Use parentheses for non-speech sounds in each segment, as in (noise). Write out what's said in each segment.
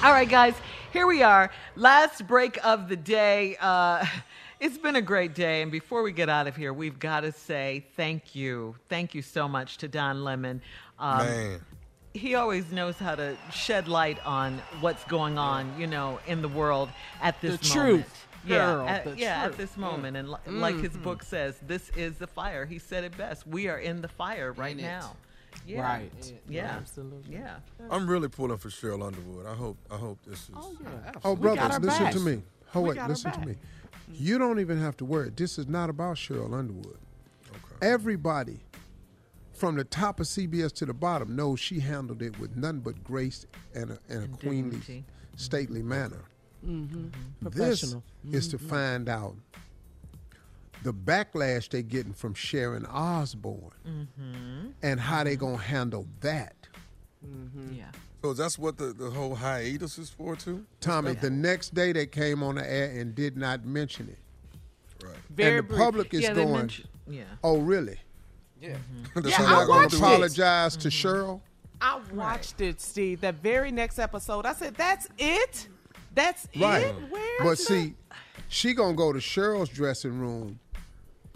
(laughs) All right, guys, here we are. Last break of the day. Uh, (laughs) it's been a great day. And before we get out of here, we've got to say thank you. Thank you so much to Don Lemon. Um, Man. he always knows how to shed light on what's going on, you know, in the world at this The moment. truth, Yeah, at, the yeah, at this moment, and li- Mm. like his book says, this is the fire. He said it best. We are in the fire right In it. Now. Yeah. Right. Yeah. Absolutely. Yeah. I'm really pulling for Cheryl Underwood. I hope I hope this is Oh, yeah. Oh, brothers, listen back. to me. Oh, wait, listen to me. Mm-hmm. You don't even have to worry. This is not about Cheryl Underwood. Okay. Everybody, from the top of CBS to the bottom, knows she handled it with none but grace and a, and a queenly, dignity. stately mm-hmm. manner. Mm-hmm. This Professional. is to mm-hmm. find out the backlash they're getting from Sharon Osbourne Mm-hmm. and how they're gonna handle that. Mm-hmm. Yeah. So that's what the, the whole hiatus is for too? Tommy, the next day they came on the air and did not mention it. Right. Very and the brief. public is yeah, they going, mentioned- yeah. oh, really? Yeah. Mm-hmm. That's Yeah, how I y'all gonna watched do it. it. Apologize to mm-hmm. Cheryl? I watched it, Steve. That very next episode, I said, "That's it. That's Right. it." Where? But see, she gonna go to Cheryl's dressing room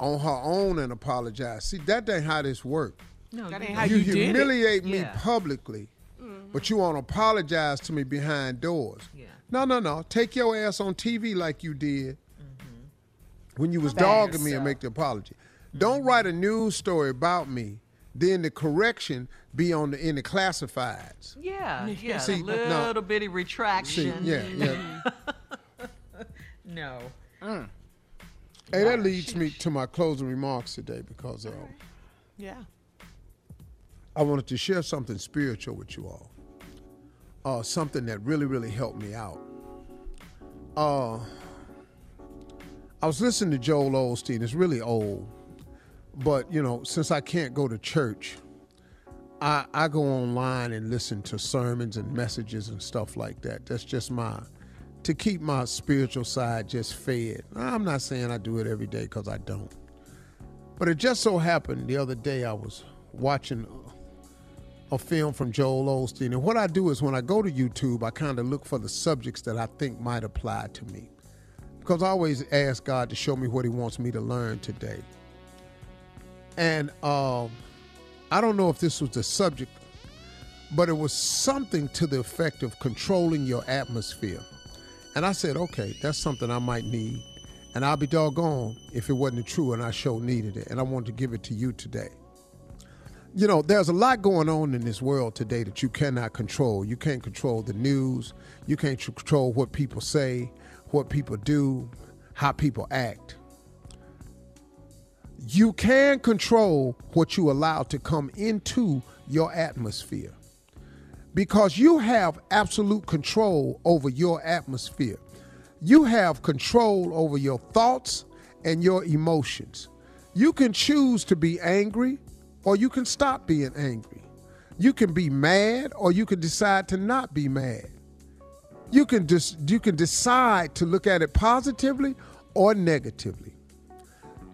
on her own and apologize. See, that ain't how this works. No, That ain't how you you did it. humiliate me Yeah. publicly, mm-hmm. but you won't apologize to me behind doors. Yeah. No, no, no. Take your ass on TV like you did Mm-hmm. when you was Back dogging me and make the apology. Mm-hmm. Don't write a news story about me. Then the correction be on the in the classifieds. Yeah, yeah. (laughs) See, a little no. bitty See, retraction. yeah, yeah. (laughs) No. Mm. Hey, that leads me to my closing remarks today because um, Yeah. I wanted to share something spiritual with you all. Uh, something that really, really helped me out. Uh, I was listening to Joel Osteen. It's really old, but you know, since I can't go to church, I, I go online and listen to sermons and messages and stuff like that. That's just my to keep my spiritual side just fed. I'm not saying I do it every day because I don't, but it just so happened the other day I was watching a film from Joel Osteen. And what I do is when I go to YouTube, I kind of look for the subjects that I think might apply to me. Because I always ask God to show me what He wants me to learn today. And um, I don't know if this was the subject, but it was something to the effect of controlling your atmosphere. And I said, okay, that's something I might need. And I'll be doggone if it wasn't true and I sure needed it. And I wanted to give it to you today you know, there's a lot going on in this world today that you cannot control. You can't control the news. You can't tr- control what people say, what people do, how people act. You can control what you allow to come into your atmosphere because you have absolute control over your atmosphere. You have control over your thoughts and your emotions. You can choose to be angry or you can stop being angry. You can be mad or you can decide to not be mad. You can just you can decide to look at it positively or negatively.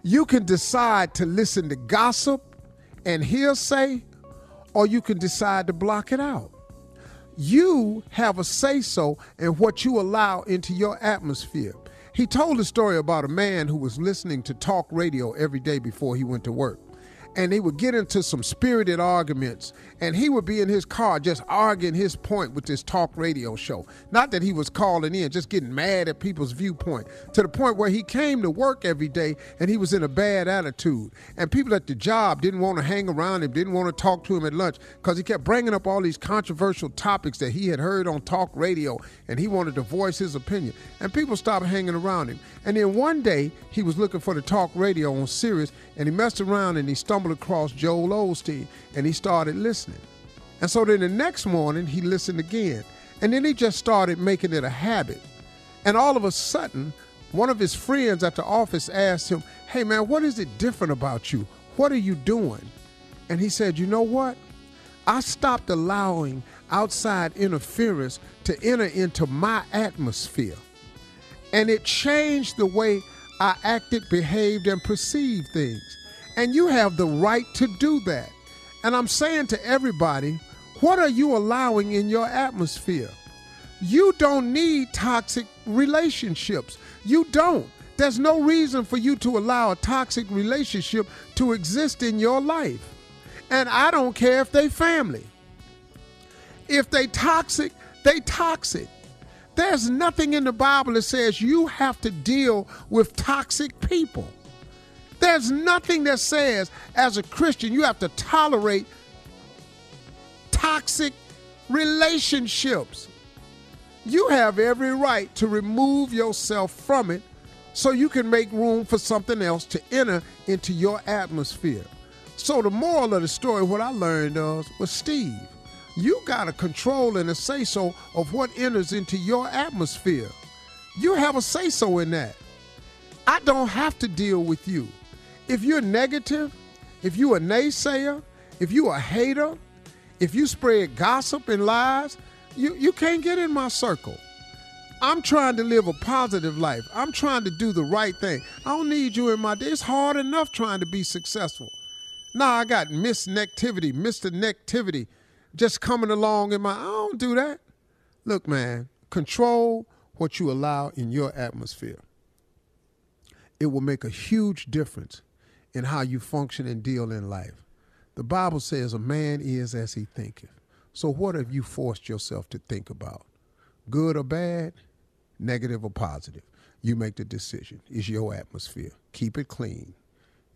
You can decide to listen to gossip and hearsay or you can decide to block it out. You have a say so in what you allow into your atmosphere. He told a story about a man who was listening to talk radio every day before he went to work. And they would get into some spirited arguments, and he would be in his car just arguing his point with this talk radio show. Not that he was calling in, just getting mad at people's viewpoint, to the point where he came to work every day and he was in a bad attitude. And people at the job didn't want to hang around him, didn't want to talk to him at lunch because he kept bringing up all these controversial topics that he had heard on talk radio, and he wanted to voice his opinion. And people stopped hanging around him. And then one day he was looking for the talk radio on Sirius, and he messed around and he stumbled across Joel Osteen, and he started listening. And so then the next morning he listened again, and then he just started making it a habit. And all of a sudden, one of his friends at the office asked him, Hey man, what is it different about you? What are you doing? And he said, You know what? I stopped allowing outside interference to enter into my atmosphere. And it changed the way I acted, behaved, and perceived things. And you have the right to do that. And I'm saying to everybody, what are you allowing in your atmosphere? You don't need toxic relationships. You don't. There's no reason for you to allow a toxic relationship to exist in your life. And I don't care if they family. If they toxic, they toxic. There's nothing in the Bible that says you have to deal with toxic people. There's nothing that says as a Christian you have to tolerate toxic relationships. You have every right to remove yourself from it so you can make room for something else to enter into your atmosphere. So, the moral of the story, what I learned was, was Steve, you got a control and a say so of what enters into your atmosphere. You have a say so in that. I don't have to deal with you. If you're negative, if you're a naysayer, if you're a hater, if you spread gossip and lies, you, you can't get in my circle. I'm trying to live a positive life. I'm trying to do the right thing. I don't need you in my day. It's hard enough trying to be successful. Now I got Miss Nectivity, Mr. Nectivity just coming along in my I don't do that. Look, man, control what you allow in your atmosphere. It will make a huge difference in how you function and deal in life. The Bible says a man is as he thinketh. So, what have you forced yourself to think about? Good or bad, negative or positive? You make the decision. It's your atmosphere. Keep it clean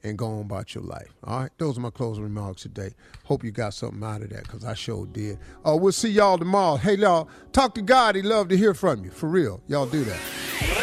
and go on about your life. All right, those are my closing remarks today. Hope you got something out of that because I sure did. Uh, we'll see y'all tomorrow. Hey, y'all, talk to God. He'd love to hear from you. For real. Y'all do that.